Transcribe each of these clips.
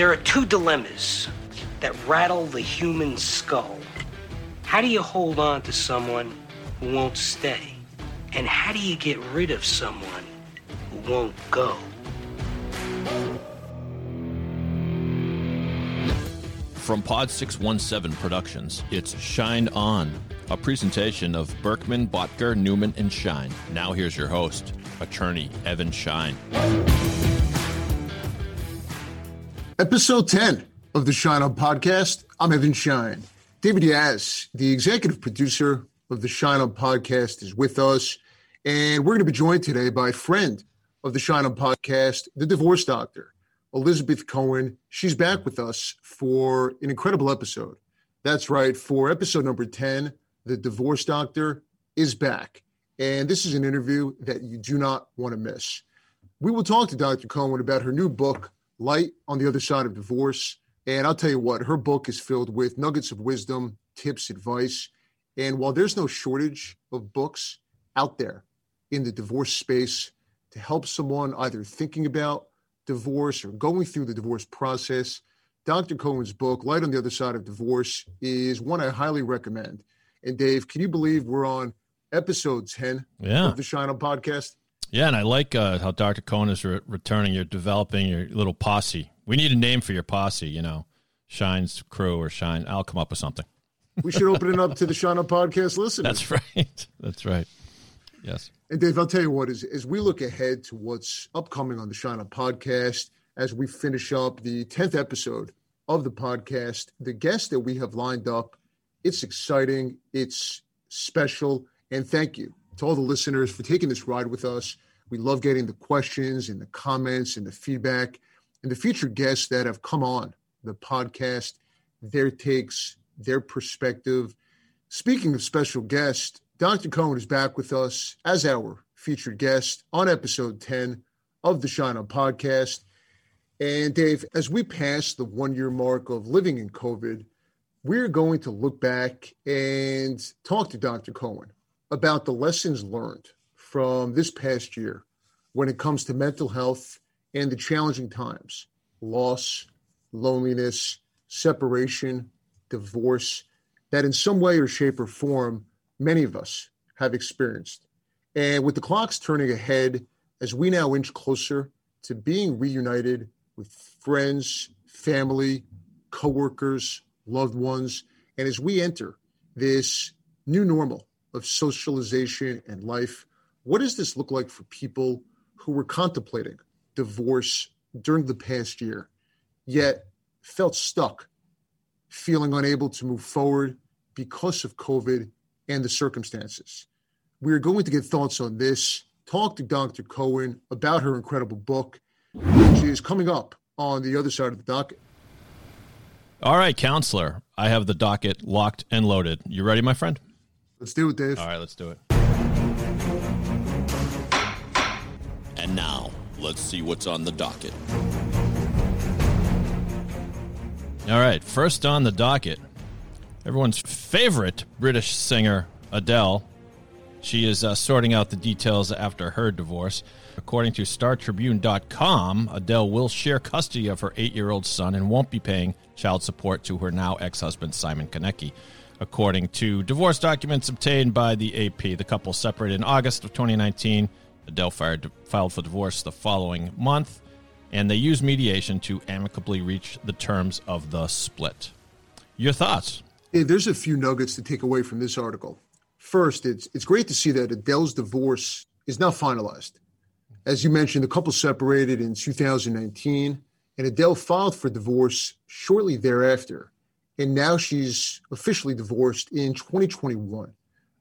There are two dilemmas that rattle the human skull. How do you hold on to someone who won't stay? And how do you get rid of someone who won't go? From Pod 617 Productions, it's Schein On, a presentation of Berkman, Bottger, Newman, and Schein. Now here's your host, attorney Evan Schein. Episode 10 of the Schein On podcast. I'm Evan Schein. David Yaz, the executive producer of the Schein On podcast, is with us. And we're going to be joined today by a friend of the Schein On podcast, the divorce doctor, Elizabeth Cohen. She's back with us for an incredible episode. That's right. For episode number 10, the divorce doctor is back. And this is an interview that you do not want to miss. We will talk to Dr. Cohen about her new book, Light on the Other Side of Divorce. And I'll tell you what, her book is filled with nuggets of wisdom, tips, advice. And while there's no shortage of books out there in the divorce space to help someone either thinking about divorce or going through the divorce process, Dr. Cohen's book, Light on the Other Side of Divorce, is one I highly recommend. And Dave, can you believe we're on episode 10 Yeah. of the Schein On podcast? Yeah, and I like uh, how Dr. Cohen is re- returning. You're developing your little posse. We need a name for your posse, you know, Schein's crew or Schein. I'll come up with something. We should open it up to the Schein podcast listeners. That's right. That's right. Yes. And Dave, I'll tell you what, as, as we look ahead to what's upcoming on the Schein podcast, as we finish up the 10th episode of the podcast, the guests that we have lined up, it's exciting, it's special, and thank you to all the listeners for taking this ride with us. We love getting the questions and the comments and the feedback and the future guests that have come on the podcast, their takes, their perspective. Speaking of special guests, Dr. Cohen is back with us as our featured guest on episode 10 of the Schein On podcast. And Dave, as we pass the one year mark of living in COVID, we're going to look back and talk to Dr. Cohen about the lessons learned from this past year when it comes to mental health and the challenging times loss, loneliness, separation, divorce that in some way or shape or form many of us have experienced. And with the clocks turning ahead, as we now inch closer to being reunited with friends, family, coworkers, loved ones, and as we enter this new normal of socialization and life, what does this look like for people who were contemplating divorce during the past year, yet felt stuck, feeling unable to move forward because of COVID and the circumstances? We are going to get thoughts on this, talk to Dr. Cohen about her incredible book, which is coming up on the other side of the docket. All right, counselor. I have the docket locked and loaded. You ready, my friend? Let's do it, Dave. All right, let's do it. And now, let's see what's on the docket. All right, first on the docket, everyone's favorite British singer, Adele. She is uh, sorting out the details after her divorce. According to StarTribune.com, Adele will share custody of her eight year old son and won't be paying child support to her now ex husband, Simon Konecki. According to divorce documents obtained by the AP, the couple separated in August of 2019. Adele filed for divorce the following month, and they used mediation to amicably reach the terms of the split. Your thoughts? Hey, there's a few nuggets to take away from this article. First, it's it's great to see that Adele's divorce is now finalized. As you mentioned, the couple separated in 2019, and Adele filed for divorce shortly thereafter. And now she's officially divorced in 2021.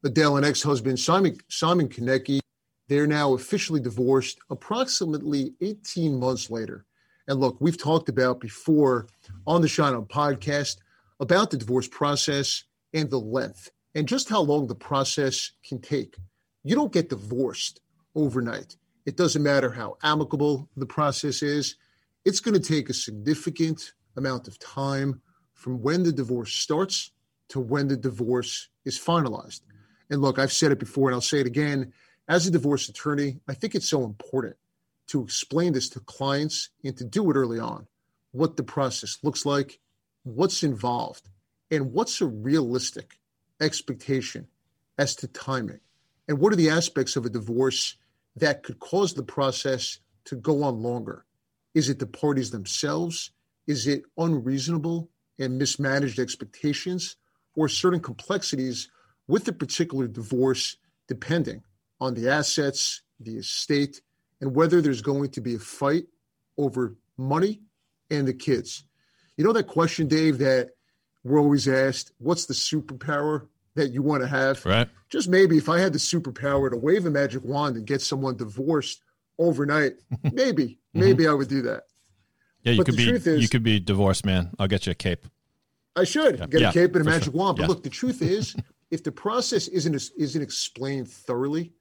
Adele and ex-husband Simon Simon Konecki, they're now officially divorced approximately 18 months later. And look, we've talked about before on the Shine On podcast about the divorce process and the length and just how long the process can take. You don't get divorced overnight. It doesn't matter how amicable the process is. It's going to take a significant amount of time from when the divorce starts to when the divorce is finalized. And look, I've said it before and I'll say it again. As a divorce attorney, I think it's so important to explain this to clients and to do it early on. what the process looks like, what's involved, and what's a realistic expectation as to timing, and what are the aspects of a divorce that could cause the process to go on longer. Is it the parties themselves? Is it unreasonable and mismanaged expectations, or certain complexities with the particular divorce, depending on the assets, the estate, and whether there's going to be a fight over money and the kids. You know that question, Dave, that we're always asked, what's the superpower that you want to have? Right. Just maybe if I had the superpower to wave a magic wand and get someone divorced overnight, maybe, maybe I would do that. Yeah, you But could the be truth is- you could be divorced man. I'll get you a cape. I should Yeah. get Yeah, a cape and a magic sure. wand. But Yeah. look, the truth is, if the process isn't isn't explained thoroughly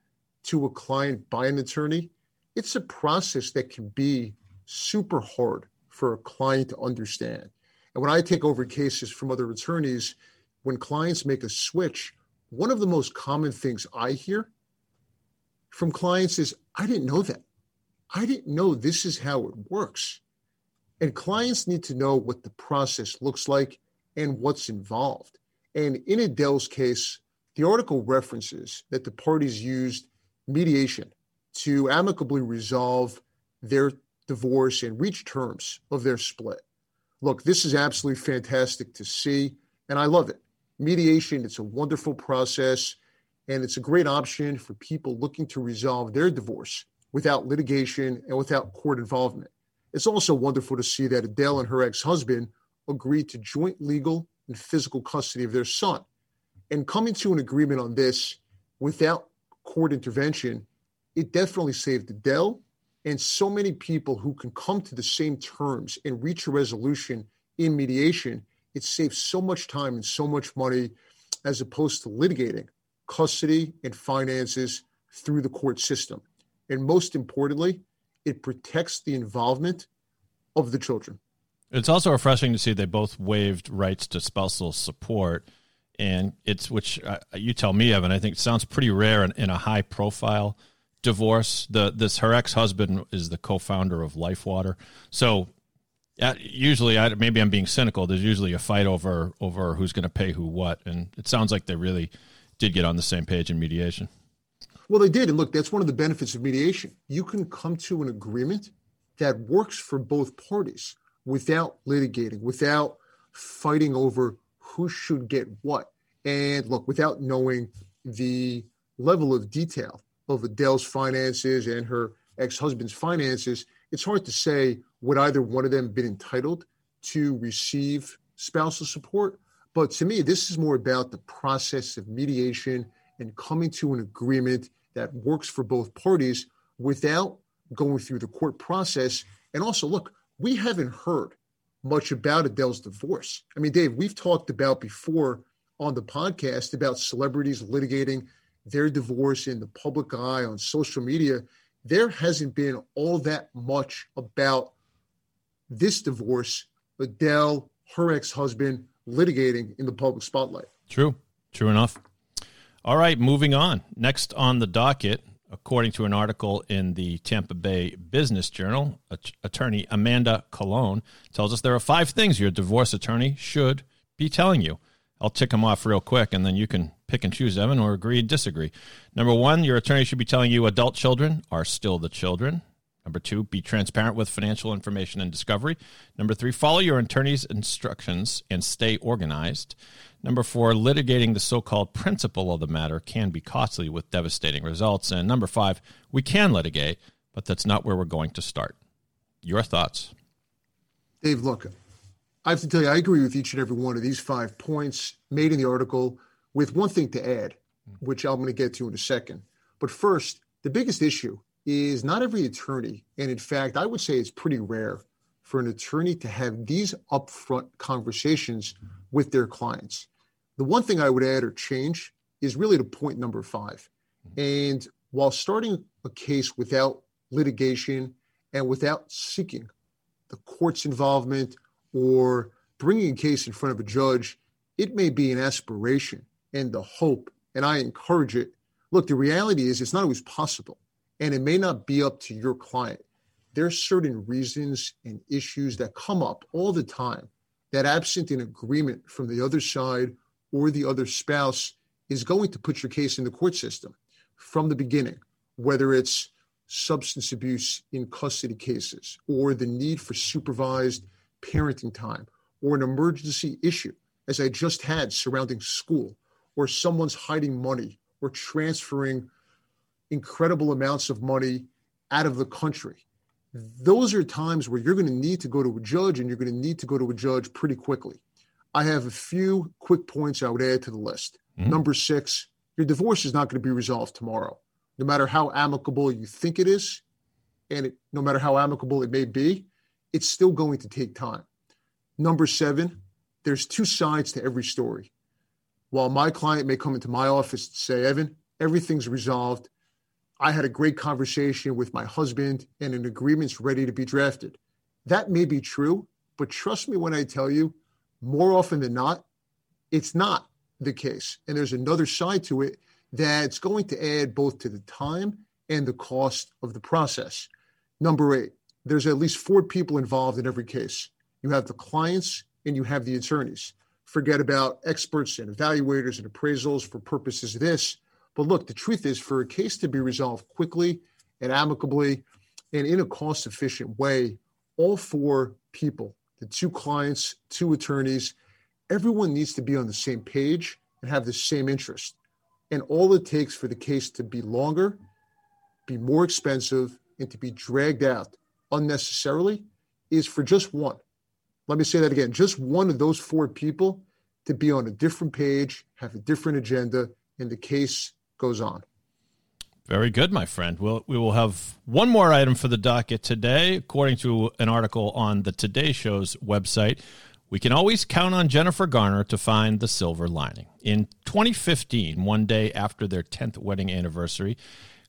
to a client by an attorney, it's a process that can be super hard for a client to understand. And when I take over cases from other attorneys, when clients make a switch, one of the most common things I hear from clients is, I didn't know that. I didn't know this is how it works. And clients need to know what the process looks like and what's involved. And in Adele's case, the article references that the parties used mediation to amicably resolve their divorce and reach terms of their split. Look, this is absolutely fantastic to see, and I love it. Mediation, it's a wonderful process, and it's a great option for people looking to resolve their divorce without litigation and without court involvement. It's also wonderful to see that Adele and her ex husband agreed to joint legal and physical custody of their son. And coming to an agreement on this without court intervention, it definitely saved Adele and so many people who can come to the same terms and reach a resolution in mediation. It saves so much time and so much money as opposed to litigating custody and finances through the court system. And most importantly, it protects the involvement of the children. It's also refreshing to see they both waived rights to spousal support, and it's which uh, you tell me, Evan. I think it sounds pretty rare in, in a high profile divorce. The this her ex husband is the co founder of LifeWater, so uh, usually I, maybe I'm being cynical. There's usually a fight over over who's going to pay who what, and it sounds like they really did get on the same page in mediation. Well, they did. And look, that's one of the benefits of mediation. You can come to an agreement that works for both parties without litigating, without fighting over who should get what. And look, without knowing the level of detail of Adele's finances and her ex husband's finances, it's hard to say would either one of them been entitled to receive spousal support. But to me, this is more about the process of mediation and coming to an agreement that works for both parties without going through the court process. And also, look, we haven't heard much about Adele's divorce. I mean, Dave, we've talked about before on the podcast about celebrities litigating their divorce in the public eye on social media. There hasn't been all that much about this divorce, Adele, her ex husband, litigating in the public spotlight. True. True enough. All right, moving on. Next on the docket, according to an article in the Tampa Bay Business Journal, att- attorney Amanda Colon tells us there are five things your divorce attorney should be telling you. I'll tick them off real quick and then you can pick and choose, Evan, or agree and disagree. Number one, your attorney should be telling you adult children are still the children. Number two, be transparent with financial information and discovery. Number three, follow your attorney's instructions and stay organized. Number four, litigating the so called principle of the matter can be costly with devastating results. And number five, we can litigate, but that's not where we're going to start. Your thoughts? Dave, look, I have to tell you, I agree with each and every one of these five points made in the article, with one thing to add, which I'm going to get to in a second. But first, the biggest issue is not every attorney, and in fact, I would say it's pretty rare for an attorney to have these upfront conversations with their clients. The one thing I would add or change is really to point number five. And while starting a case without litigation and without seeking the court's involvement or bringing a case in front of a judge, it may be an aspiration and the hope, and I encourage it. Look, the reality is it's not always possible, and it may not be up to your client. there's certain reasons and issues that come up all the time that absent an agreement from the other side or the other spouse is going to put your case in the court system from the beginning, whether it's substance abuse in custody cases or the need for supervised parenting time or an emergency issue, as I just had surrounding school, or someone's hiding money or transferring incredible amounts of money out of the country. Those are times where you're going to need to go to a judge and you're going to need to go to a judge pretty quickly. I have a few quick points I would add to the list. Mm-hmm. Number six, your divorce is not going to be resolved tomorrow. No matter how amicable you think it is, and it, no matter how amicable it may be, it's still going to take time. Number seven, there's two sides to every story. While my client may come into my office and say, Evan, everything's resolved. I had a great conversation with my husband and an agreement's ready to be drafted. That may be true, but trust me when I tell you, more often than not, it's not the case. And there's another side to it that's going to add both to the time and the cost of the process. Number eight, there's at least four people involved in every case. You have the clients and you have the attorneys. Forget about experts and evaluators and appraisals for purposes of this. But look, the truth is, for a case to be resolved quickly and amicably and in a cost efficient way, all four people, the two clients, two attorneys, everyone needs to be on the same page and have the same interest. And all it takes for the case to be longer, be more expensive, and to be dragged out unnecessarily is for just one. Let me say that again just one of those four people to be on a different page, have a different agenda, and the case goes on. Very good, my friend. We'll, we will have one more item for the docket today. According to an article on the Today Show's website, we can always count on Jennifer Garner to find the silver lining. In 2015, one day after their 10th wedding anniversary,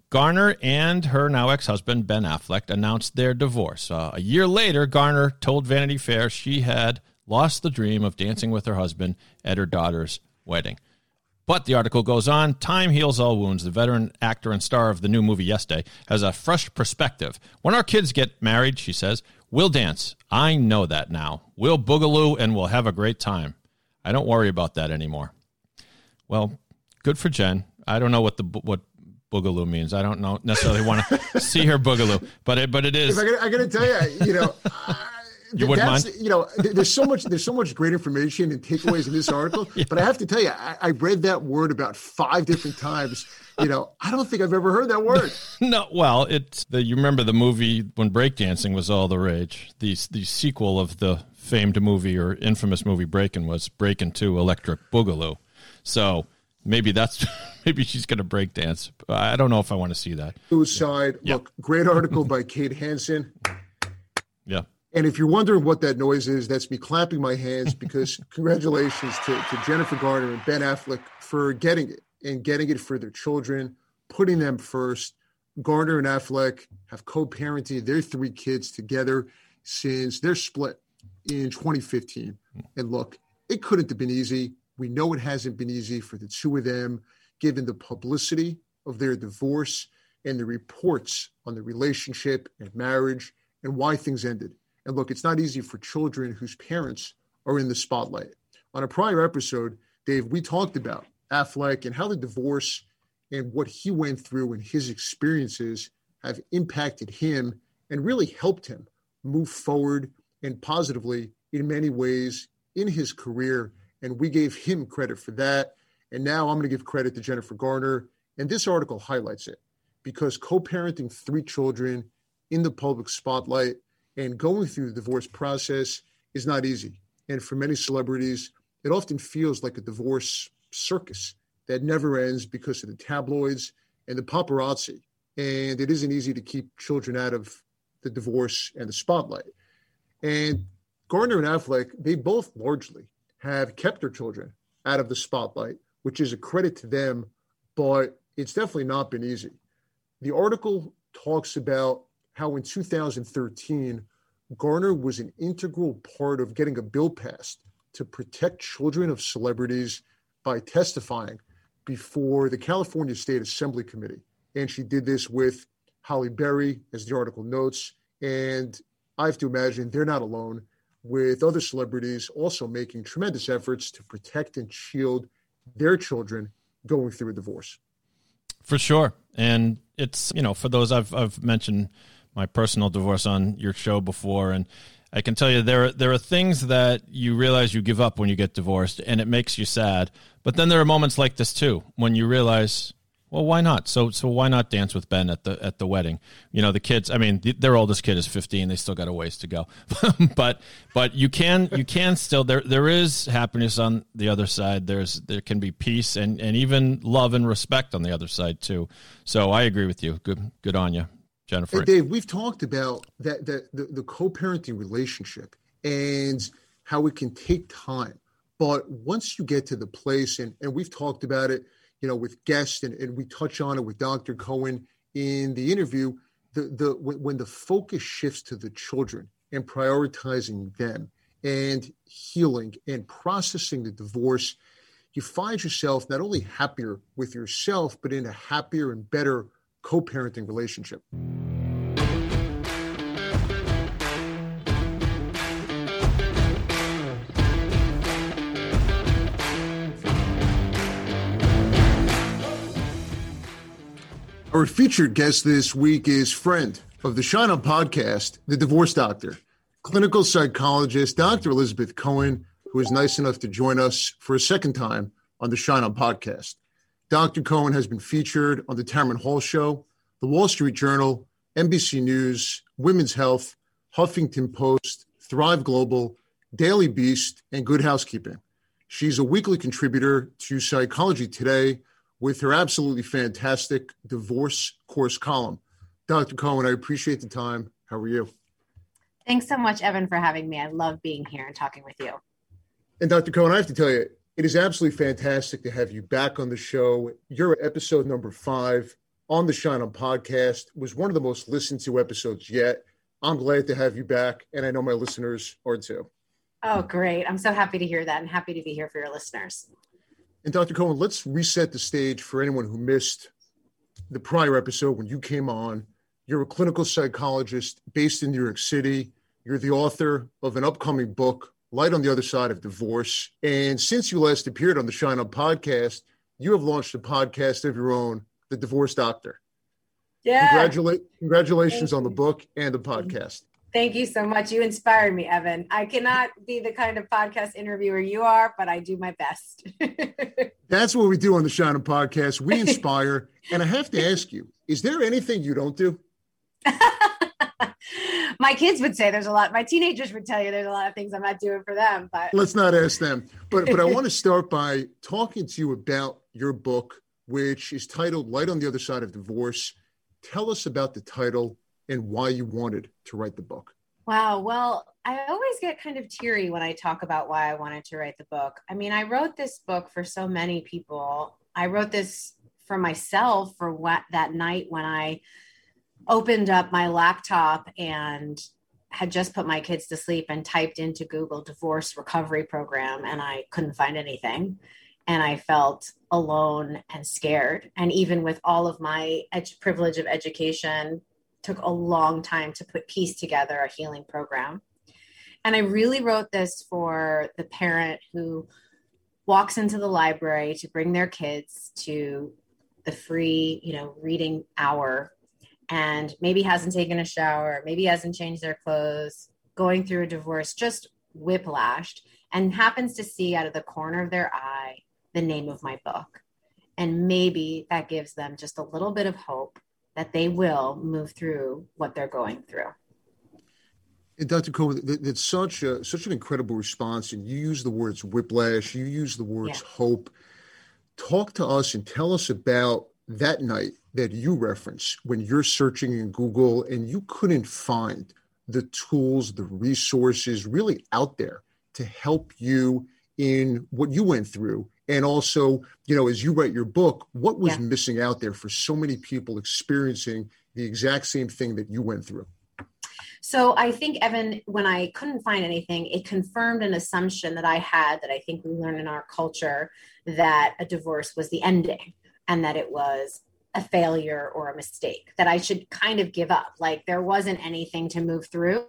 Garner and her now ex husband, Ben Affleck, announced their divorce. Uh, a year later, Garner told Vanity Fair she had lost the dream of dancing with her husband at her daughter's wedding. But the article goes on time heals all wounds. The veteran actor and star of the new movie Yes Day has a fresh perspective. When our kids get married, she says, we'll dance. I know that now. We'll boogaloo and we'll have a great time. I don't worry about that anymore. Well, good for Jen. I don't know what the what boogaloo means. I don't know necessarily want to see her boogaloo, but it but it is. I got, I got to tell you, you know. You wouldn't mind? You know, there's so much there's so much great information and takeaways in this article. yeah. But I have to tell you, I, I, read that word about five different times. You know, I don't think I've ever heard that word. no, well, it's the you remember the movie when breakdancing was all the rage. The the sequel of the famed movie or infamous movie Breakin' was Breakin' Two Electric Boogaloo. So maybe that's maybe she's going to break dance. I don't know if I want to see that. Suicide. Yeah. Look, great article by Kate Hansen. Yeah. And if you're wondering what that noise is, that's me clapping my hands because congratulations to, to Jennifer Garner and Ben Affleck for getting it and getting it for their children, putting them first. Garner and Affleck have co parented their three kids together since their split in 2015. Hmm. And look, it couldn't have been easy. We know it hasn't been easy for the two of them, given the publicity of their divorce and the reports on the relationship and marriage and why things ended. And look, it's not easy for children whose parents are in the spotlight. On a prior episode, Dave, we talked about Affleck and how the divorce and what he went through and his experiences have impacted him and really helped him move forward and positively in many ways in his career. And we gave him credit for that. And now I'm going to give credit to Jennifer Garner. And this article highlights it because co parenting three children in the public spotlight and going through the divorce process is not easy. And for many celebrities, it often feels like a divorce circus that never ends because of the tabloids and the paparazzi. And it isn't easy to keep children out of the divorce and the spotlight. And Garner and Affleck, they both largely have kept their children out of the spotlight, which is a credit to them, but it's definitely not been easy. The article talks about how in 2013, Garner was an integral part of getting a bill passed to protect children of celebrities by testifying before the California State Assembly Committee. And she did this with Halle Berry, as the article notes, And I have to imagine they're not alone with other celebrities also making tremendous efforts to protect and shield their children going through a divorce. For sure. And it's, you know, for those I've I've mentioned my personal divorce on your show before and I can tell you there there are things that you realize you give up when you get divorced and it makes you sad. But then there are moments like this too when you realize well, why not? So, so why not dance with Ben at the at the wedding? You know, the kids. I mean, the, their oldest kid is fifteen. They still got a ways to go, but but you can you can still there there is happiness on the other side. There's there can be peace and and even love and respect on the other side too. So I agree with you. Good good on you, Jennifer. Hey, Dave, we've talked about that that the, the co-parenting relationship and how it can take time, but once you get to the place and and we've talked about it you know, with guests, and, and we touch on it with Dr. Cohen in the interview. The the when, when the focus shifts to the children and prioritizing them and healing and processing the divorce, you find yourself not only happier with yourself, but in a happier and better co-parenting relationship. Our featured guest this week is friend of the Schein On podcast, the divorce doctor, clinical psychologist, Dr. Elizabeth Cohen, who is nice enough to join us for a second time on the Schein On podcast. Dr. Cohen has been featured on the Tamron Hall Show, the Wall Street Journal, NBC News, Women's Health, Huffington Post, Thrive Global, Daily Beast, and Good Housekeeping. She's a weekly contributor to Psychology Today with her absolutely fantastic divorce course column. Dr. Cohen, I appreciate the time. How are you? Thanks so much, Evan, for having me. I love being here and talking with you. And Dr. Cohen, I have to tell you, it is absolutely fantastic to have you back on the show. Your episode number five on the Schein On podcast was one of the most listened to episodes yet. I'm glad to have you back, and I know my listeners are too. Oh, great. I'm so happy to hear that and happy to be here for your listeners. And Dr. Cohen, let's reset the stage for anyone who missed the prior episode when you came on. You're a clinical psychologist based in New York City. You're the author of an upcoming book, Light on the Other Side of Divorce. And since you last appeared on the Schein Up podcast, you have launched a podcast of your own, The Divorce Doctor. Yeah. Congratula- congratulations on the book and the podcast. Thank you so much. You inspired me, Evan. I cannot be the kind of podcast interviewer you are, but I do my best. That's what we do on the Schein On podcast. We inspire. and I have to ask you, is there anything you don't do? my kids would say there's a lot. My teenagers would tell you there's a lot of things I'm not doing for them, but let's not ask them. But but I want to start by talking to you about your book, which is titled Light on the Other Side of Divorce. Tell us about the title and why you wanted to write the book. Wow. Well, I always get kind of teary when I talk about why I wanted to write the book. I mean, I wrote this book for so many people. I wrote this for myself for what that night when I opened up my laptop and had just put my kids to sleep and typed into Google divorce recovery program and I couldn't find anything and I felt alone and scared and even with all of my privilege of education took a long time to put piece together a healing program. And I really wrote this for the parent who walks into the library to bring their kids to the free, you know, reading hour and maybe hasn't taken a shower, maybe hasn't changed their clothes, going through a divorce, just whiplashed, and happens to see out of the corner of their eye the name of my book. And maybe that gives them just a little bit of hope that they will move through what they're going through. And Dr. Cohen, it's such a such an incredible response. And you use the words whiplash, you use the words yeah. hope. Talk to us and tell us about that night that you reference when you're searching in Google and you couldn't find the tools, the resources really out there to help you in what you went through. And also you know as you write your book what was yeah. missing out there for so many people experiencing the exact same thing that you went through? So i think evan when i couldn't find anything it confirmed an assumption that i had that i think we learn in our culture that a divorce was the ending and that it was a failure or a mistake that I should kind of give up. Like there wasn't anything to move through.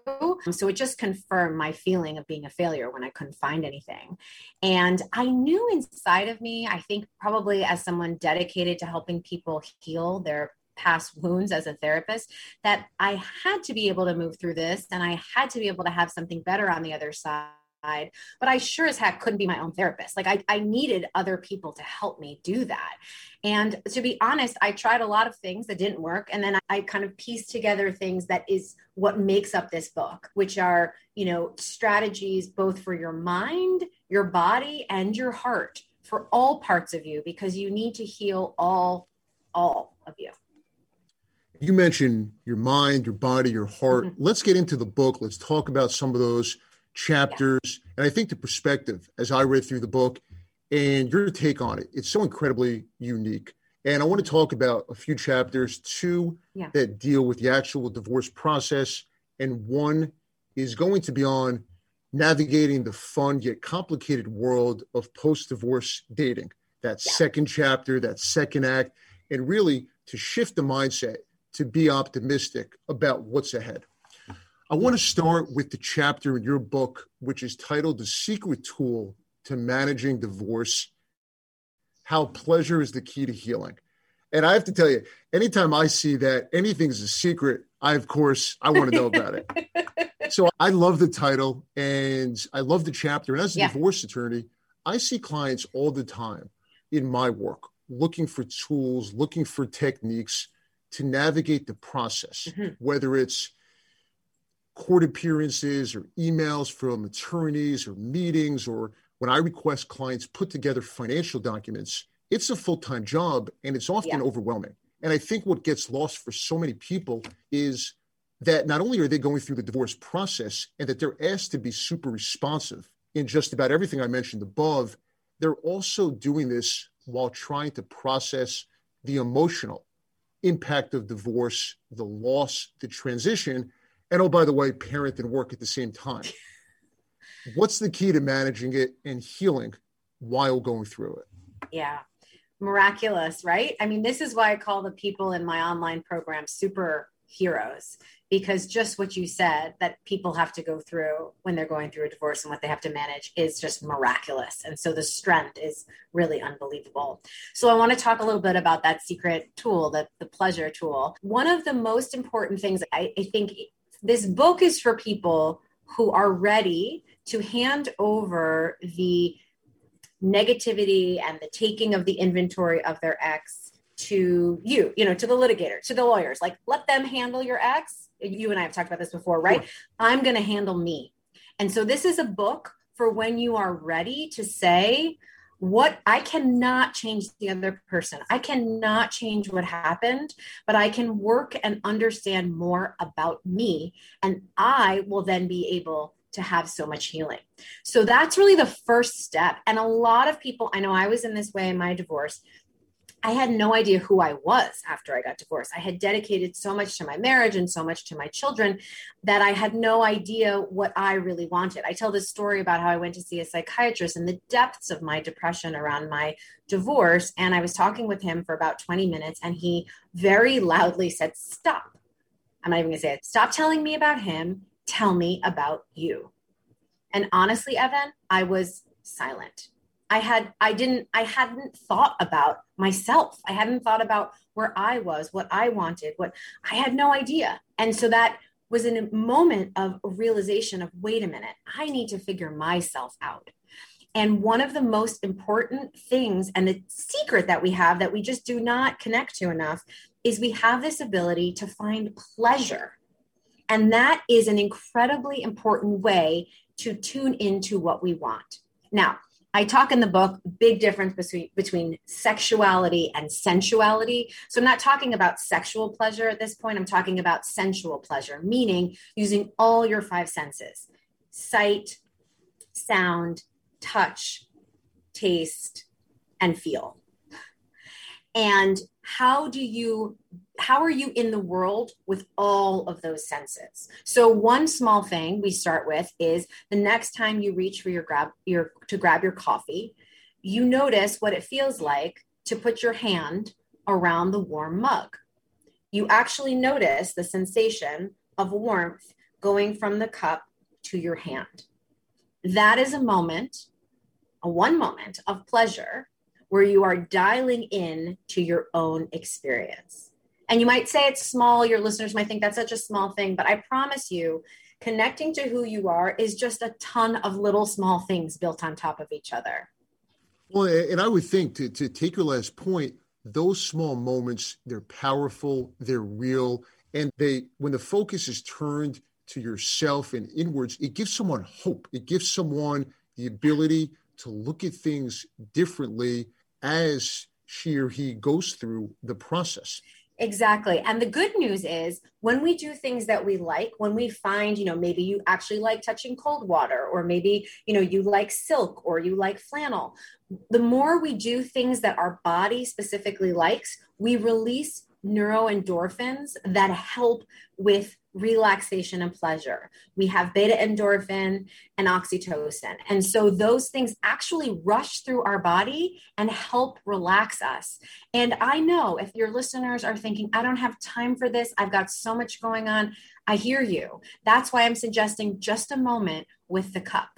So it just confirmed my feeling of being a failure when I couldn't find anything. And I knew inside of me, I think probably as someone dedicated to helping people heal their past wounds as a therapist, that I had to be able to move through this and I had to be able to have something better on the other side but I sure as heck couldn't be my own therapist. Like I, I needed other people to help me do that. And to be honest, I tried a lot of things that didn't work. And then I, kind of pieced together things that is what makes up this book, which are, you know, strategies both for your mind, your body, and your heart for all parts of you, because you need to heal all, all of you. You mentioned your mind, your body, your heart. Mm-hmm. Let's get into the book. Let's talk about some of those chapters. Yeah. And I think the perspective, as I read through the book, and your take on it, it's so incredibly unique. And I want to talk about a few chapters, two yeah. that deal with the actual divorce process, and one is going to be on navigating the fun yet complicated world of post divorce dating. That yeah. second chapter, that second act, and really to shift the mindset to be optimistic about what's ahead. I want to start with the chapter in your book, which is titled The Secret Tool to Managing Divorce How Pleasure is the Key to Healing. And I have to tell you, anytime I see that anything's a secret, I, of course, I want to know about it. so I love the title and I love the chapter. And as a yeah. divorce attorney, I see clients all the time in my work looking for tools, looking for techniques to navigate the process, mm-hmm. whether it's court appearances or emails from attorneys or meetings or when I request clients put together financial documents, it's a full time job and it's often yeah. overwhelming. And I think what gets lost for so many people is that not only are they going through the divorce process and that they're asked to be super responsive in just about everything I mentioned above, they're also doing this while trying to process the emotional impact of divorce, the loss, the transition, and oh, by the way, parent and work at the same time. What's the key to managing it and healing while going through it? Yeah, miraculous, right? I mean, this is why I call the people in my online program superheroes because just what you said that people have to go through when they're going through a divorce and what they have to manage is just miraculous. And so the strength is really unbelievable. So I want to talk a little bit about that secret tool, the, the pleasure tool. One of the most important things I, I think this book is for people who are ready to hand over the negativity and the taking of the inventory of their ex to you, you know, to the litigator, to the lawyers. Like, let them handle your ex. You and I have talked about this before, right? I'm going to handle me. And so, this is a book for when you are ready to say, what I cannot change the other person. I cannot change what happened, but I can work and understand more about me. And I will then be able to have so much healing. So that's really the first step. And a lot of people, I know I was in this way in my divorce. I had no idea who I was after I got divorced. I had dedicated so much to my marriage and so much to my children that I had no idea what I really wanted. I tell this story about how I went to see a psychiatrist in the depths of my depression around my divorce. And I was talking with him for about 20 minutes, and he very loudly said, Stop. I'm not even gonna say it. Stop telling me about him. Tell me about you. And honestly, Evan, I was silent. I had I didn't I hadn't thought about myself. I hadn't thought about where I was, what I wanted, what I had no idea. And so that was a moment of realization of wait a minute, I need to figure myself out. And one of the most important things and the secret that we have that we just do not connect to enough is we have this ability to find pleasure. And that is an incredibly important way to tune into what we want. Now, I talk in the book big difference between between sexuality and sensuality. So I'm not talking about sexual pleasure at this point. I'm talking about sensual pleasure, meaning using all your five senses: sight, sound, touch, taste, and feel. And how do you how are you in the world with all of those senses so one small thing we start with is the next time you reach for your grab your to grab your coffee you notice what it feels like to put your hand around the warm mug. You actually notice the sensation of warmth going from the cup to your hand. That is a moment, a one moment of pleasure where you are dialing in to your own experience. And you might say it's small, your listeners might think that's such a small thing, but I promise you, connecting to who you are is just a ton of little small things built on top of each other. Well, and I would think to, to take your last point, those small moments, they're powerful, they're real, and they when the focus is turned to yourself and inwards, it gives someone hope. It gives someone the ability to look at things differently as she or he goes through the process. Exactly. And the good news is when we do things that we like, when we find, you know, maybe you actually like touching cold water, or maybe, you know, you like silk or you like flannel, the more we do things that our body specifically likes, we release neuroendorphins that help with relaxation and pleasure. We have beta endorphin and oxytocin. And so those things actually rush through our body and help relax us. And I know if your listeners are thinking, I don't have time for this, I've got so much going on, I hear you. That's why I'm suggesting just a moment with the cup.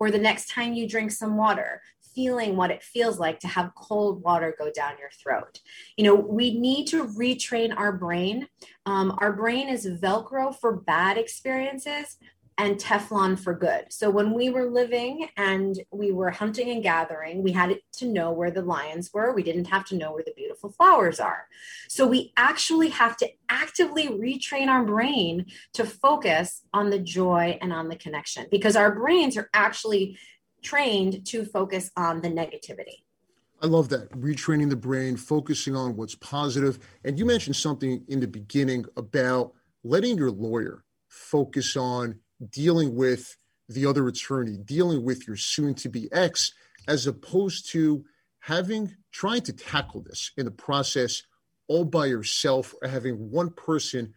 Or the next time you drink some water, feeling what it feels like to have cold water go down your throat. You know, we need to retrain our brain. Um, our brain is Velcro for bad experiences and Teflon for good. So when we were living and we were hunting and gathering, we had to know where the lions were. We didn't have to know where the beautiful flowers are. So we actually have to actively retrain our brain to focus on the joy and on the connection because our brains are actually trained to focus on the negativity. I love that. Retraining the brain, focusing on what's positive. And you mentioned something in the beginning about letting your lawyer focus on dealing with the other attorney, dealing with your soon to be ex, as opposed to having, trying to tackle this in the process all by yourself or having one person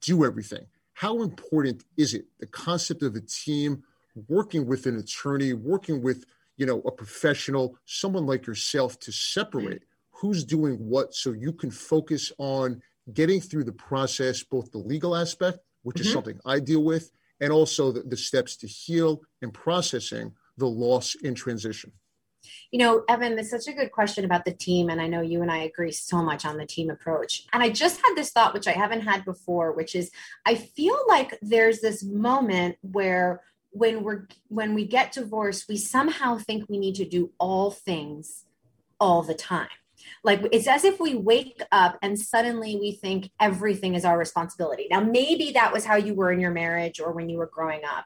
do everything. How important is it? The concept of a team working with an attorney, working with you know a professional, someone like yourself to separate who's doing what, so you can focus on getting through the process, both the legal aspect, which mm-hmm. is something I deal with, and also the, the steps to heal and processing the loss in transition. You know, Evan, that's such a good question about the team. And I know you and I agree so much on the team approach. And I just had this thought, which I haven't had before, which is I feel like there's this moment where when we're when we get divorced we somehow think we need to do all things all the time. Like it's as if we wake up and suddenly we think everything is our responsibility. Now maybe that was how you were in your marriage or when you were growing up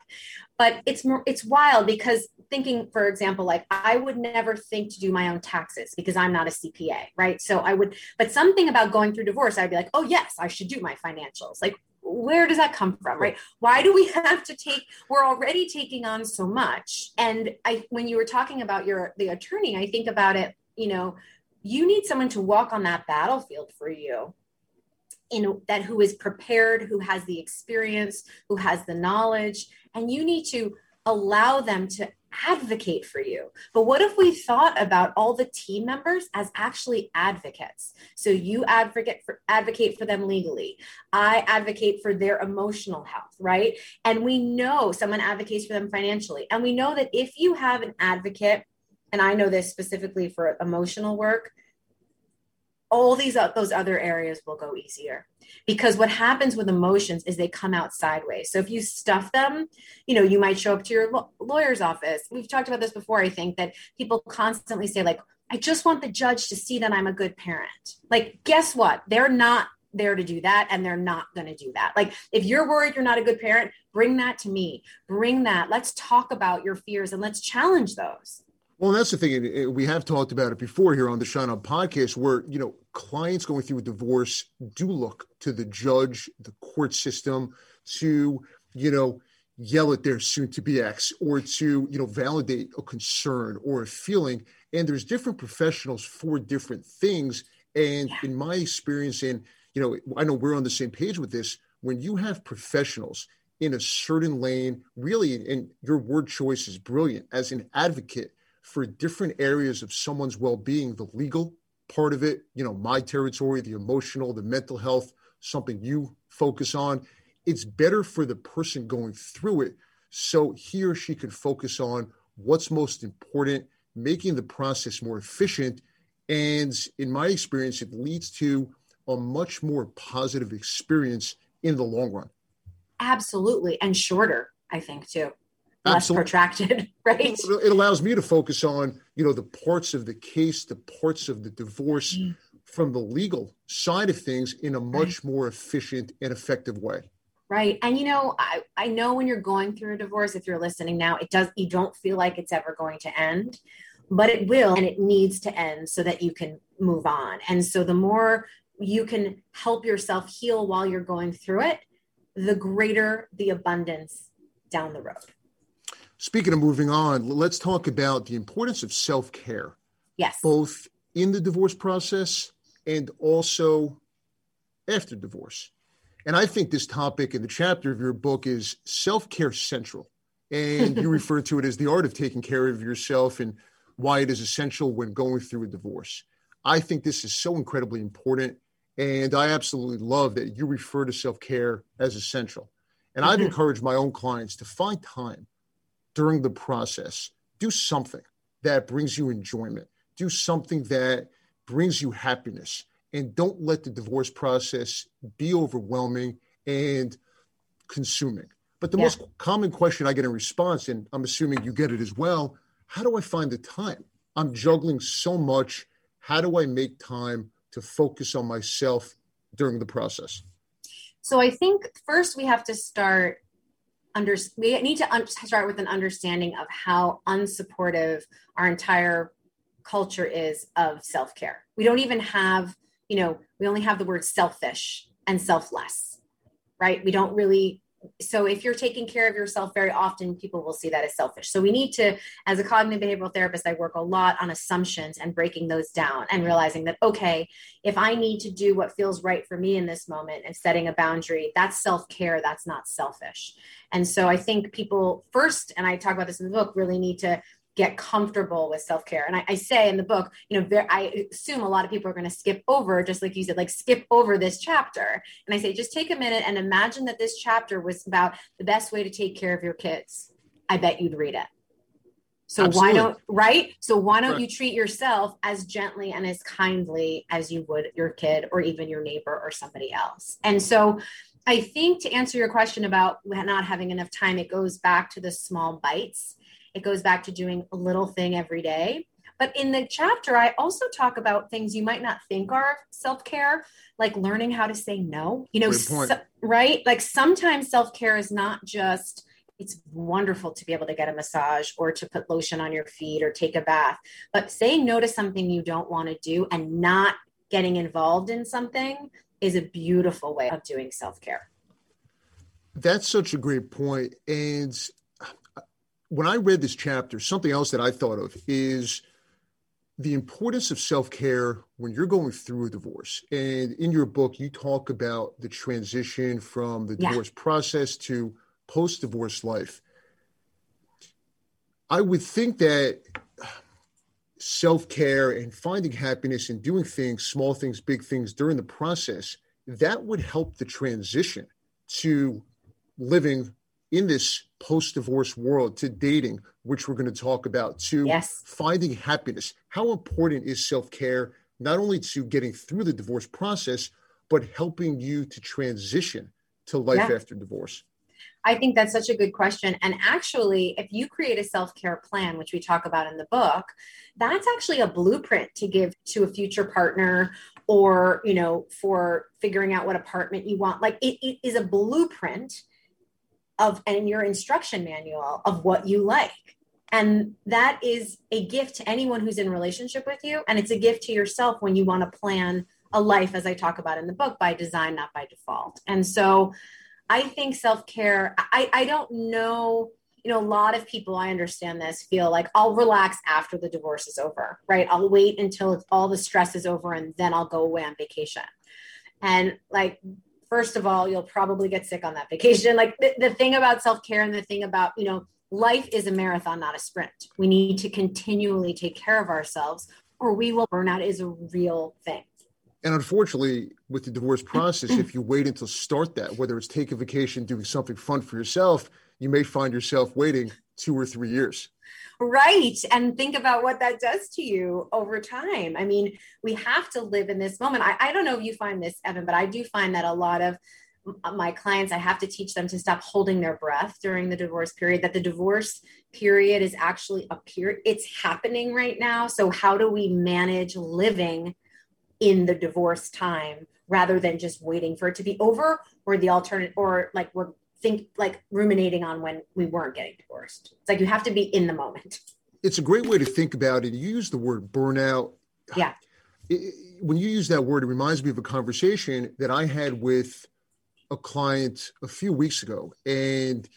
but it's more it's wild because thinking for example like i would never think to do my own taxes because i'm not a cpa right? So i would but something about going through divorce i'd be like oh yes i should do my financials. Like where does that come from right? Why do we have to take we're already taking on so much. And i when you were talking about your the attorney i think about it you know you need someone to walk on that battlefield for you in that who is prepared who has the experience who has the knowledge and you need to allow them to advocate for you. But what if we thought about all the team members as actually advocates? So you advocate for advocate for them legally. I advocate for their emotional health, right? And we know someone advocates for them financially. And we know that if you have an advocate, and I know this specifically for emotional work, all these uh, those other areas will go easier. Because what happens with emotions is they come out sideways. So if you stuff them you know you might show up to your lawyer's office. We've talked about this before i think that people constantly say like i just want the judge to see that i'm a good parent. Like guess what? They're not there to do that and they're not going to do that. Like if you're worried you're not a good parent bring that to me. Bring that. Let's talk about your fears and let's challenge those well, that's the thing. We have talked about it before here on the Schein Up podcast, where you know clients going through a divorce do look to the judge, the court system, to you know yell at their soon-to-be ex, or to you know validate a concern or a feeling. And there's different professionals for different things. And yeah. in my experience, and you know, I know we're on the same page with this. When you have professionals in a certain lane, really, and your word choice is brilliant as an advocate for different areas of someone's well being the legal, part of it, you know, my territory, the emotional, the mental health, something you focus on. It's better for the person going through it. So he or she can focus on what's most important, making the process more efficient. And in my experience, it leads to a much more positive experience in the long run. Absolutely. And shorter, I think, too. Less Absolutely. protracted, right? It allows me to focus on, you know, the parts of the case, the parts of the divorce mm. from the legal side of things in a much right. more efficient and effective way. Right. And you know, I, I know when you're going through a divorce, if you're listening now, it does you don't feel like it's ever going to end, but it will and it needs to end so that you can move on. And so the more you can help yourself heal while you're going through it, the greater the abundance down the road. Speaking of moving on, let's talk about the importance of self care. Yes. Both in the divorce process and also after divorce. And I think this topic in the chapter of your book is self care central. And you refer to it as the art of taking care of yourself and why it is essential when going through a divorce. I think this is so incredibly important. And I absolutely love that you refer to self care as essential. And I've mm-hmm. encouraged my own clients to find time during the process, do something that brings you enjoyment, do something that brings you happiness, and don't let the divorce process be overwhelming and consuming. But the yeah. most common question I get in response, and I'm assuming you get it as well how do I find the time? I'm juggling so much. How do I make time to focus on myself during the process? So I think first we have to start under we need to un- start with an understanding of how unsupportive our entire culture is of self-care. We don't even have, you know, we only have the word selfish and selfless. Right? We don't really so if you're taking care of yourself very often people will see that as selfish. So we need to as a cognitive behavioral therapist i work a lot on assumptions and breaking those down and realizing that okay if i need to do what feels right for me in this moment and setting a boundary that's self-care that's not selfish. And so i think people first and i talk about this in the book really need to get comfortable with self-care. And I, I, say in the book you know there, i assume a lot of people are going to skip over just like you said like skip over this chapter. And i say just take a minute and imagine that this chapter was about the best way to take care of your kids. I bet you'd read it. So Absolutely. why don't right? So why don't you treat yourself as gently and as kindly as you would your kid or even your neighbor or somebody else? And so i think to answer your question about not having enough time it goes back to the small bites it goes back to doing a little thing every day. But in the chapter, I also talk about things you might not think are self care, like learning how to say no. You know, so, right? Like sometimes self care is not just, it's wonderful to be able to get a massage or to put lotion on your feet or take a bath. But saying no to something you don't want to do and not getting involved in something is a beautiful way of doing self care. That's such a great point. And when I read this chapter, something else that I thought of is the importance of self care when you're going through a divorce. And in your book, you talk about the transition from the divorce yeah. process to post divorce life. I would think that self care and finding happiness and doing things, small things, big things during the process, that would help the transition to living in this post divorce world to dating, which we're going to talk about, to yes. finding happiness. How important is self care, not only to getting through the divorce process, but helping you to transition to life yeah. after divorce? I think that's such a good question. And actually, if you create a self care plan, which we talk about in the book, that's actually a blueprint to give to a future partner or, you know, for figuring out what apartment you want. Like it, it is a blueprint of and your instruction manual of what you like. And that is a gift to anyone who's in relationship with you. And it's a gift to yourself when you want to plan a life as i talk about in the book by design not by default. And so i think self-care i, I don't know you know a lot of people i understand this feel like i'll relax after the divorce is over right? I'll wait until all the stress is over and then i'll go away on vacation. And like first of all, you'll probably get sick on that vacation. Like the, the thing about self care and the thing about, you know, life is a marathon, not a sprint. We need to continually take care of ourselves, or we will burnout is a real thing. And unfortunately, with the divorce process, if you wait until start that, whether it's take a vacation, doing something fun for yourself, you may find yourself waiting two or three years. Right. And think about what that does to you over time. I mean, we have to live in this moment. I, I don't know if you find this, Evan, but I do find that a lot of my clients, I have to teach them to stop holding their breath during the divorce period, that the divorce period is actually a period, it's happening right now. So, how do we manage living in the divorce time rather than just waiting for it to be over or the alternate, or like we're think like ruminating on when we weren't getting divorced. It's like you have to be in the moment. It's a great way to think about it. You use the word burnout. Yeah. It, when you use that word, it reminds me of a conversation that I had with a client a few weeks ago. And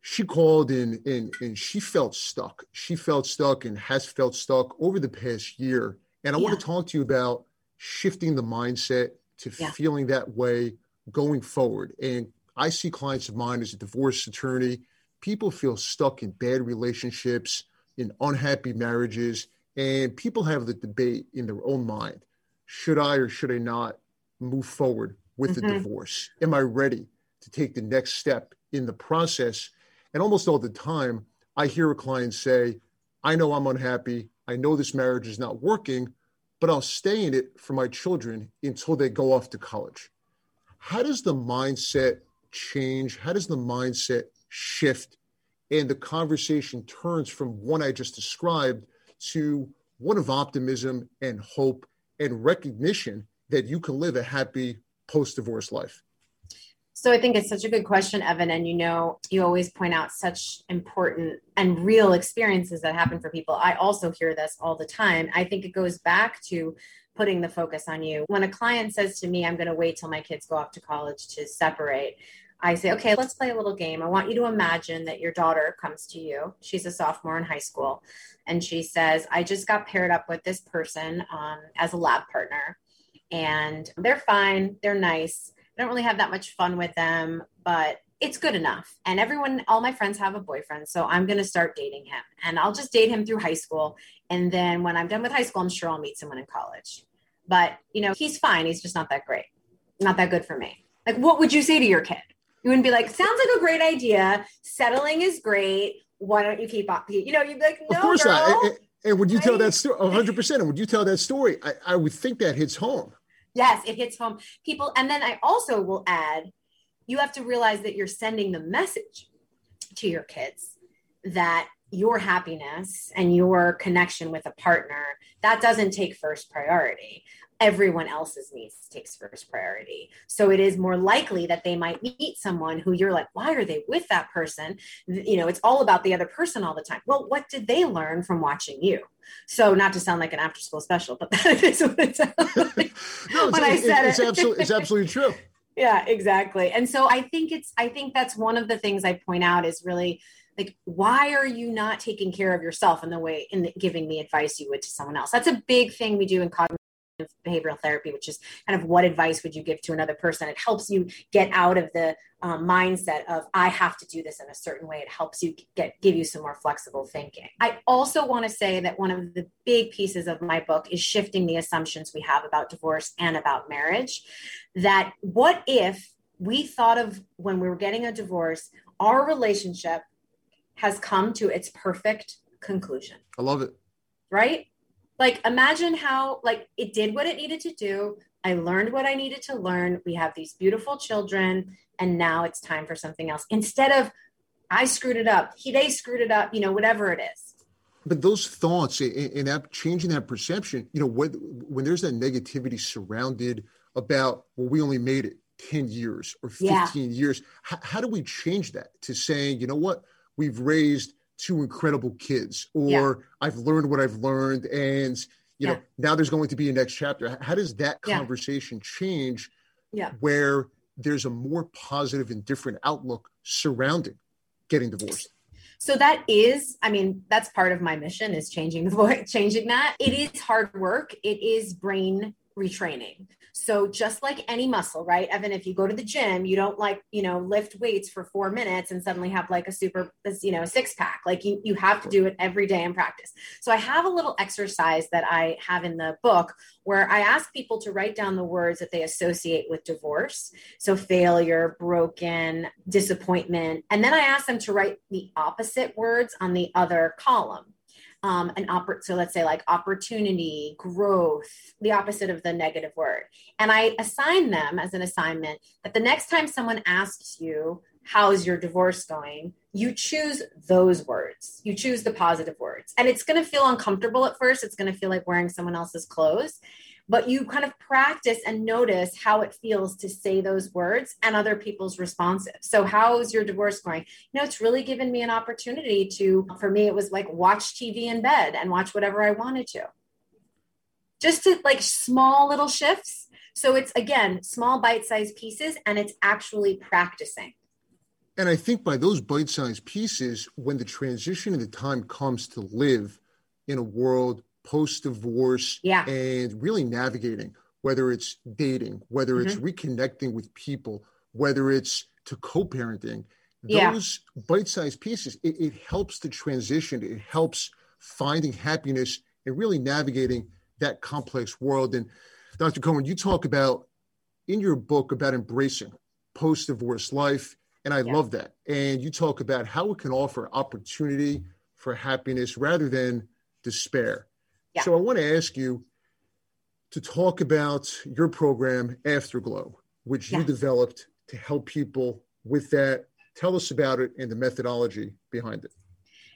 she called and, and, and she felt stuck. She felt stuck and has felt stuck over the past year. And I yeah. want to talk to you about shifting the mindset to yeah. feeling that way going forward and I see clients of mine as a divorce attorney. People feel stuck in bad relationships, in unhappy marriages, and people have the debate in their own mind should I or should I not move forward with mm-hmm. the divorce? Am I ready to take the next step in the process? And almost all the time, I hear a client say, I know I'm unhappy. I know this marriage is not working, but I'll stay in it for my children until they go off to college. How does the mindset change? How does the mindset shift? And the conversation turns from one I just described to one of optimism and hope and recognition that you can live a happy post divorce life. So I think it's such a good question, Evan. And you know, you always point out such important and real experiences that happen for people. I also hear this all the time. I think it goes back to putting the focus on you. When a client says to me, I'm going to wait till my kids go off to college to separate, I say, okay, let's play a little game. I want you to imagine that your daughter comes to you. She's a sophomore in high school. And she says, I just got paired up with this person um, as a lab partner. And they're fine. They're nice. I don't really have that much fun with them, but it's good enough. And everyone, all my friends have a boyfriend. So I'm going to start dating him. And I'll just date him through high school. And then when I'm done with high school, I'm sure I'll meet someone in college. But, you know, he's fine. He's just not that great. Not that good for me. Like, what would you say to your kid? You wouldn't be like, sounds like a great idea. Settling is great. Why don't you keep up? You know, you'd be like, no, of course girl. not. And, and would you right? tell that story 100%? And would you tell that story? I, I would think that hits home. Yes, it hits home. People, and then I also will add, you have to realize that you're sending the message to your kids that your happiness and your connection with a partner that doesn't take first priority everyone else's needs takes first priority. So it is more likely that they might meet someone who you're like, why are they with that person? You know, it's all about the other person all the time. Well, what did they learn from watching you? So not to sound like an after school special, but that is what it sounds like no, when I said it's, it. absolutely, it's absolutely true. yeah, exactly. And so I think it's, I think that's one of the things I point out is really like why are you not taking care of yourself in the way in the, giving the advice you would to someone else that's a big thing we do in cognitive behavioral therapy, which is kind of what advice would you give to another person? It helps you get out of the um, mindset of I have to do this in a certain way. It helps you get give you some more flexible thinking. I also want to say that one of the big pieces of my book is shifting the assumptions we have about divorce and about marriage. That what if we thought of when we were getting a divorce, our relationship has come to its perfect conclusion. I love it. Right? like imagine how like it did what it needed to do i learned what i needed to learn we have these beautiful children and now it's time for something else instead of i screwed it up he they screwed it up you know whatever it is but those thoughts and that changing that perception you know when, when there's that negativity surrounded about well we only made it 10 years or 15 yeah. years how, how do we change that to saying you know what we've raised two incredible kids or yeah. i've learned what i've learned and you yeah. know now there's going to be a next chapter how does that conversation yeah. change yeah. where there's a more positive and different outlook surrounding getting divorced so that is i mean that's part of my mission is changing the voice changing that it is hard work it is brain retraining. So just like any muscle, right? Evan, if you go to the gym, you don't like, you know, lift weights for four minutes and suddenly have like a super, you know, six pack. Like you, you have to do it every day in practice. So I have a little exercise that I have in the book where I ask people to write down the words that they associate with divorce. So failure, broken, disappointment. And then I ask them to write the opposite words on the other column um, an oppor- so let's say like opportunity, growth, the opposite of the negative word. And I assign them as an assignment that the next time someone asks you, how's your divorce going? You choose those words. You choose the positive words. And it's going to feel uncomfortable at first. It's going to feel like wearing someone else's clothes but you kind of practice and notice how it feels to say those words and other people's responses. So, how's your divorce going? You know, it's really given me an opportunity to, for me, it was like watch TV in bed and watch whatever I wanted to. Just to like small little shifts. So, it's again, small bite sized pieces, and it's actually practicing. And I think by those bite sized pieces, when the transition and the time comes to live in a world post divorce yeah. and really navigating whether it's dating, whether mm-hmm. it's reconnecting with people, whether it's to co-parenting, those yeah. bite-sized pieces, it, it, helps the transition. It helps finding happiness and really navigating that complex world. And Dr. Cohen, you talk about in your book about embracing post-divorce life, and I yeah. love that. And you talk about how it can offer opportunity for happiness rather than despair. Yeah. So I want to ask you to talk about your program, Afterglow, which you developed to help people with that. Tell us about it and the methodology behind it.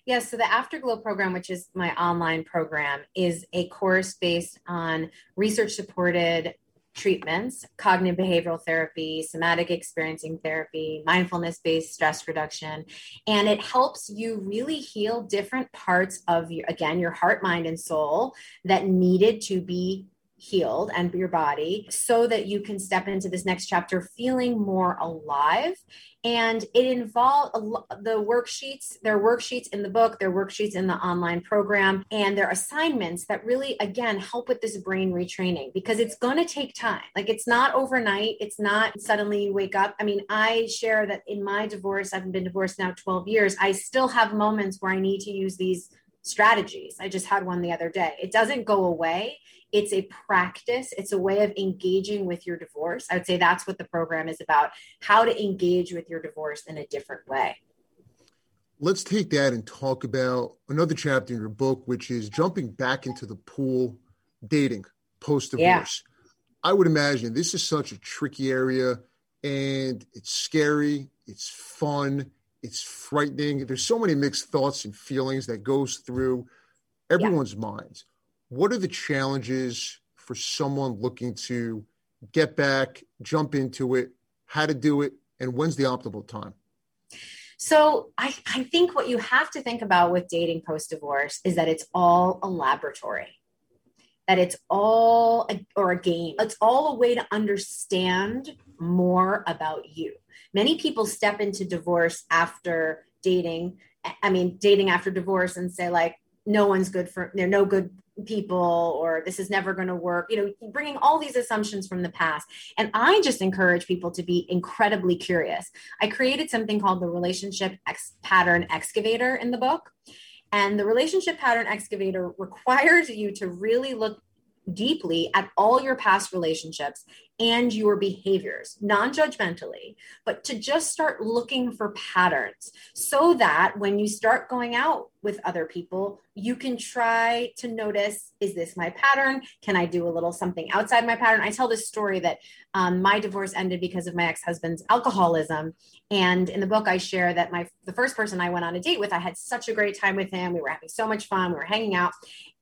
Yes, yeah, so the Afterglow program, which is my online program, is a course based on research supported treatments cognitive behavioral therapy, somatic experiencing therapy, mindfulness based stress reduction. And it helps you really heal different parts of your, again, your heart, mind, and soul that needed to be healed and your body so that you can step into this next chapter feeling more alive. And it involved the worksheets there are worksheets in the book there are worksheets in the online program and there are assignments that really again help with this brain retraining because it's going to take time. Like it's not overnight. It's not suddenly you wake up. I mean i share that in my divorce i've been divorced now 12 years i still have moments where i need to use these strategies. I just had one the other day. It doesn't go away it's a practice it's a way of engaging with your divorce. I would say that's what the program is about how to engage with your divorce in a different way. Let's take that and talk about another chapter in your book which is jumping back into the pool dating post divorce yeah. i would imagine this is such a tricky area and it's scary it's fun it's frightening. There's so many mixed thoughts and feelings that goes through everyone's yeah. minds what are the challenges for someone looking to get back, jump into it, how to do it, and when's the optimal time? So I, I think what you have to think about with dating post divorce is that it's all a laboratory, that it's all a, or a game. It's all a way to understand more about you. Many people step into divorce after dating. I mean, dating after divorce and say like, no one's good for they're no good people or this is never going to work you know bringing all these assumptions from the past. And i just encourage people to be incredibly curious. I created something called the relationship X pattern excavator in the book. And the relationship pattern excavator requires you to really look deeply at all your past relationships and your behaviors, non judgmentally, but to just start looking for patterns so that when you start going out with other people, you can try to notice is this my pattern? Can I do a little something outside my pattern? I tell this story that um, my divorce ended because of my ex husband's alcoholism. And in the book, I share that my the first person I went on a date with, I had such a great time with him. We were having so much fun. We were hanging out.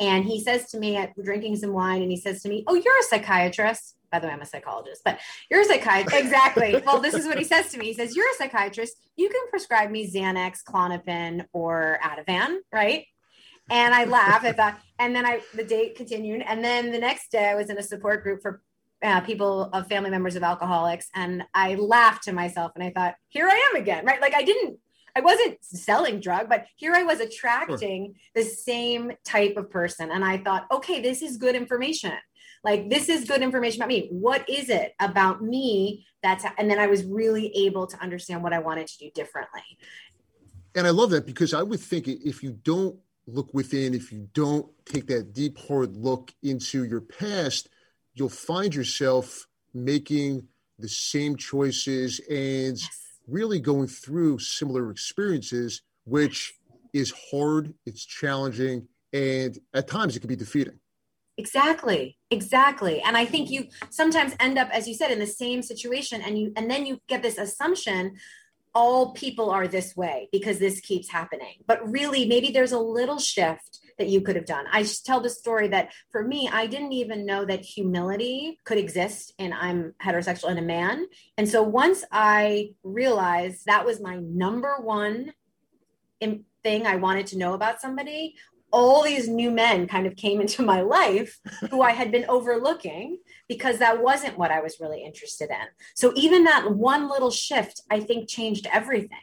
And he says to me, at drinking some wine, and he says to me, Oh, you're a psychiatrist by the way, I'm a psychologist, but you're a psychiatrist. Exactly. well, this is what he says to me. He says, You're a psychiatrist. You can prescribe me Xanax, Klonopin, or Ativan, right? And I laugh at that. And then I, the date continued. And then the next day, I was in a support group for uh, people of family members of alcoholics. And I laughed to myself and I thought, Here I am again, right? Like I didn't I wasn't selling drug, but here I was attracting sure. the same type of person. And I thought, okay, this is good information Like, this is good information about me. What is it about me that's, and then I was really able to understand what I wanted to do differently. And I love that because I would think if you don't look within, if you don't take that deep, hard look into your past, you'll find yourself making the same choices and yes. really going through similar experiences, which is hard, it's challenging, and at times it can be defeating. Exactly. Exactly. And I think you sometimes end up, as you said, in the same situation and you and then you get this assumption all people are this way because this keeps happening. But really, maybe there's a little shift that you could have done. I tell the story that for me, I didn't even know that humility could exist and I'm heterosexual and a man. And so once I realized that was my number one thing I wanted to know about somebody, all these new men kind of came into my life who I had been overlooking because that wasn't what I was really interested in. So even that one little shift, I think, changed everything.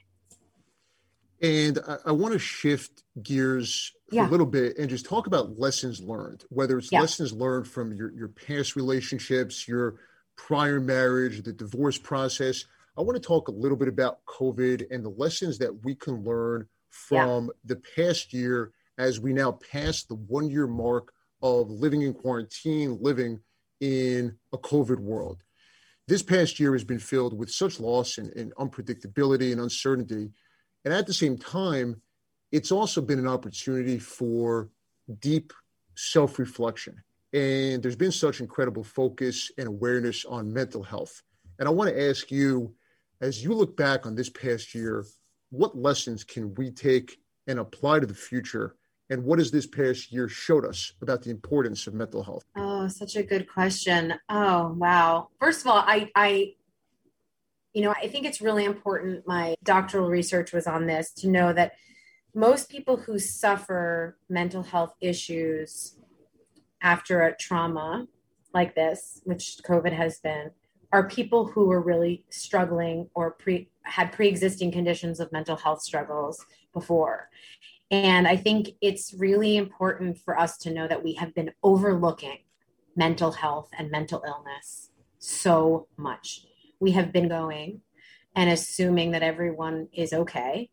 And I, I want to shift gears yeah. a little bit and just talk about lessons learned, whether it's yeah. lessons learned from your, your past relationships, your prior marriage, the divorce process. I want to talk a little bit about COVID and the lessons that we can learn from yeah. the past year as we now pass the one year mark of living in quarantine, living in a COVID world. This past year has been filled with such loss and, and unpredictability and uncertainty. And at the same time, it's also been an opportunity for deep self reflection. And there's been such incredible focus and awareness on mental health. And I want to ask you, as you look back on this past year, what lessons can we take and apply to the future and what has this past year showed us about the importance of mental health? Oh such a good question. Oh wow. First of all i i you know i think it's really important my doctoral research was on this to know that most people who suffer mental health issues after a trauma like this which covid has been are people who are really struggling or pre had pre-existing conditions of mental health struggles before and I think it's really important for us to know that we have been overlooking mental health and mental illness so much. We have been going and assuming that everyone is okay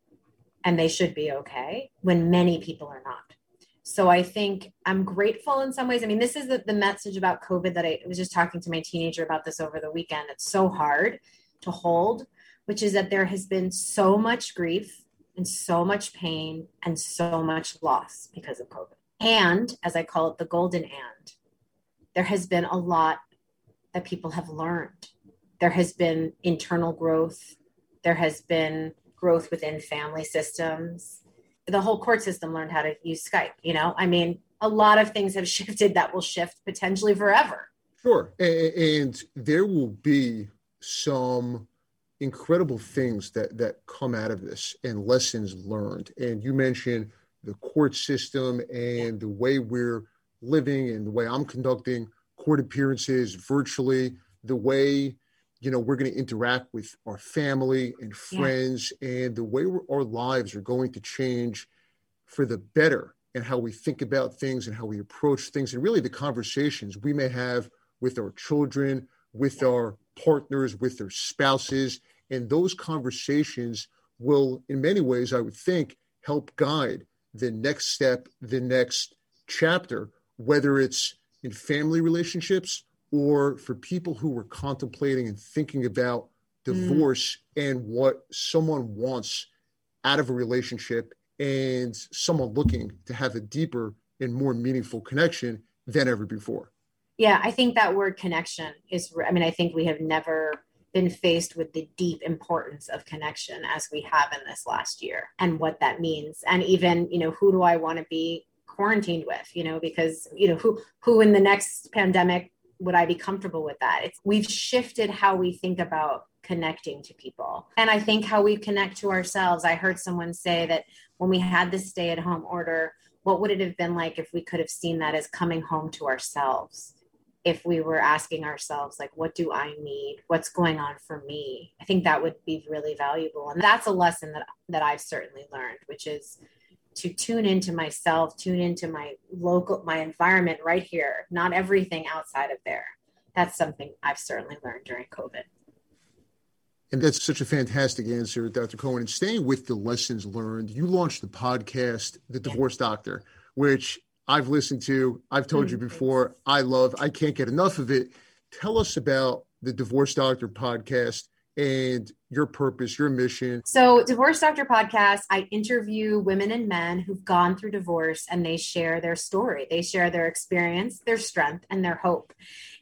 and they should be okay when many people are not. So I think I'm grateful in some ways. I mean, this is the, the message about COVID that I was just talking to my teenager about this over the weekend. It's so hard to hold, which is that there has been so much grief and so much pain and so much loss because of COVID. And as I call it, the golden and, there has been a lot that people have learned. There has been internal growth, there has been growth within family systems. The whole court system learned how to use Skype. You know, I mean, a lot of things have shifted that will shift potentially forever. Sure. And there will be some incredible things that that come out of this and lessons learned. And you mentioned the court system and the way we're living and the way I'm conducting court appearances virtually, the way you know we're going to interact with our family and friends, yeah. and the way our lives are going to change for the better, and how we think about things and how we approach things, and really the conversations we may have with our children, with our partners, with their spouses. And those conversations will, in many ways, I would think, help guide the next step, the next chapter, whether it's in family relationships or for people who were contemplating and thinking about divorce mm. and what someone wants out of a relationship and someone looking to have a deeper and more meaningful connection than ever before. Yeah, I think that word connection is, I mean, I think we have never been faced with the deep importance of connection as we have in this last year and what that means. And even, you know, who do I want to be quarantined with, you know, because, you know, who, who in the next pandemic would I be comfortable with that? It's, we've shifted how we think about connecting to people. And I think how we connect to ourselves. I heard someone say that when we had the stay at home order, what would it have been like if we could have seen that as coming home to ourselves? If we were asking ourselves like what do i need what's going on for me i think that would be really valuable and that's a lesson that that i've certainly learned which is to tune into myself, tune into my local, my environment right here, not everything outside of there. That's something I've certainly learned during COVID. And that's such a fantastic answer, Dr. Cohen. And staying with the lessons learned, you launched the podcast, The Divorce Doctor, which I've listened to. I've told you mm, before, I love, I can't get enough of it. Tell us about the Divorce Doctor podcast and your purpose, your mission. So, Divorce Doctor podcast, I interview women and men who've gone through divorce and they share their story. They share their experience, their strength, and their hope.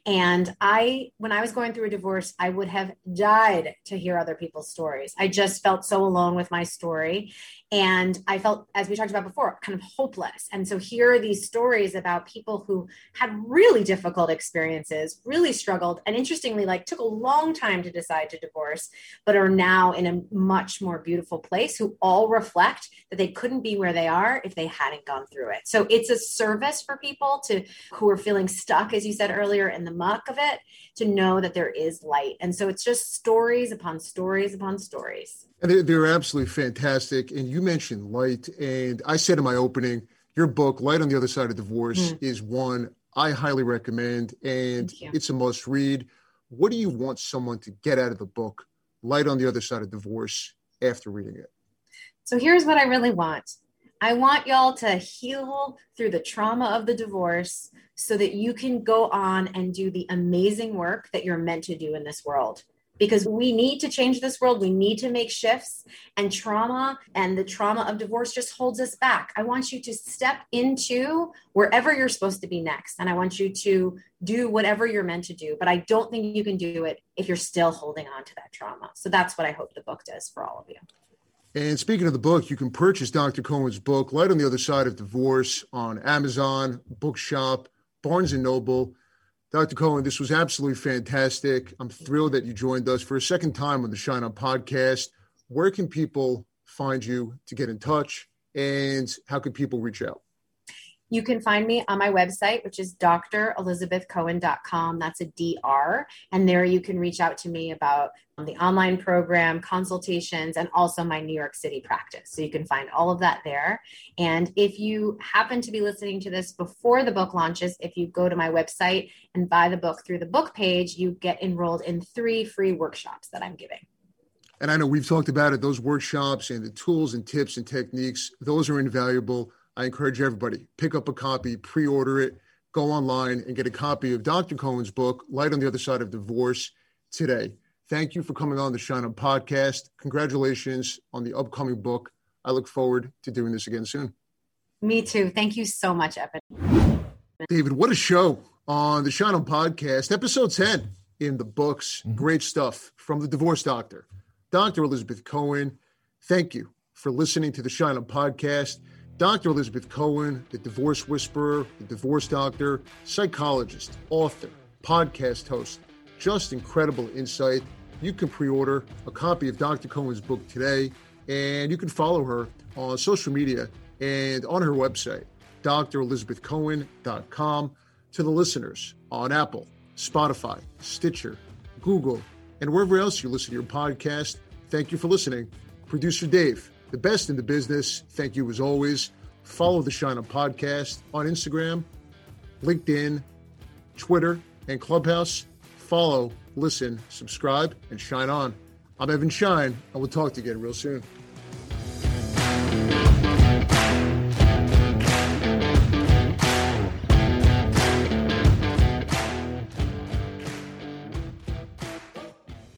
And I, when I was going through a divorce, I would have died to hear other people's stories. I just felt so alone with my story. And I felt, as we talked about before, kind of hopeless. And so here are these stories about people who had really difficult experiences, really struggled, and interestingly, like took a long time to decide to divorce, but are now in a much more beautiful place who all reflect that they couldn't be where they are if they hadn't gone through it. So it's a service for people to who are feeling stuck, as you said earlier, in the muck of it, to know that there is light. And so it's just stories upon stories upon stories. And they're, they're absolutely fantastic. And you mentioned light, and I said in my opening, your book, Light on the Other Side of Divorce, mm. is one I highly recommend, and it's a must read. What do you want someone to get out of the book, Light on the Other Side of Divorce, after reading it? So here's what I really want I want y'all to heal through the trauma of the divorce so that you can go on and do the amazing work that you're meant to do in this world because we need to change this world. We need to make shifts, and trauma and the trauma of divorce just holds us back. I want you to step into wherever you're supposed to be next, and I want you to do whatever you're meant to do. But I don't think you can do it if you're still holding on to that trauma. So that's what I hope the book does for all of you. And speaking of the book, you can purchase Dr. Cohen's book, Light on the Other Side of Divorce, on Amazon, Bookshop, Barnes and Noble. Dr. Cohen, this was absolutely fantastic. I'm thrilled that you joined us for a second time on the Shine On podcast. Where can people find you to get in touch and how can people reach out? You can find me on my website, which is drelizabethcohen.com. That's a DR. And there you can reach out to me about the online program, consultations, and also my New York City practice. So you can find all of that there. And if you happen to be listening to this before the book launches, if you go to my website and buy the book through the book page, you get enrolled in three free workshops that I'm giving. And I know we've talked about it, those workshops and the tools and tips and techniques, those are invaluable. I encourage everybody pick up a copy, pre-order it, go online and get a copy of Dr. Cohen's book, Light on the Other Side of Divorce, today. Thank you for coming on the Shine On podcast. Congratulations on the upcoming book. I look forward to doing this again soon. Me too. Thank you so much, Evan. David, what a show on the Shine On podcast, episode 10 in the books. Mm-hmm. Great stuff from the divorce doctor, Dr. Elizabeth Cohen. Thank you for listening to the Shine On podcast. Dr. Elizabeth Cohen, the divorce whisperer, the divorce doctor, psychologist, author, podcast host. Just incredible insight. You can pre order a copy of Dr. Cohen's book today, and you can follow her on social media and on her website, drelizabethcohen.com. To the listeners on Apple, Spotify, Stitcher, Google, and wherever else you listen to your podcast, thank you for listening. Producer Dave the best in the business. Thank you as always. Follow the Shine On podcast on Instagram, LinkedIn, Twitter, and Clubhouse. Follow, listen, subscribe, and shine on. I'm Evan Schein, and we'll talk to you again real soon.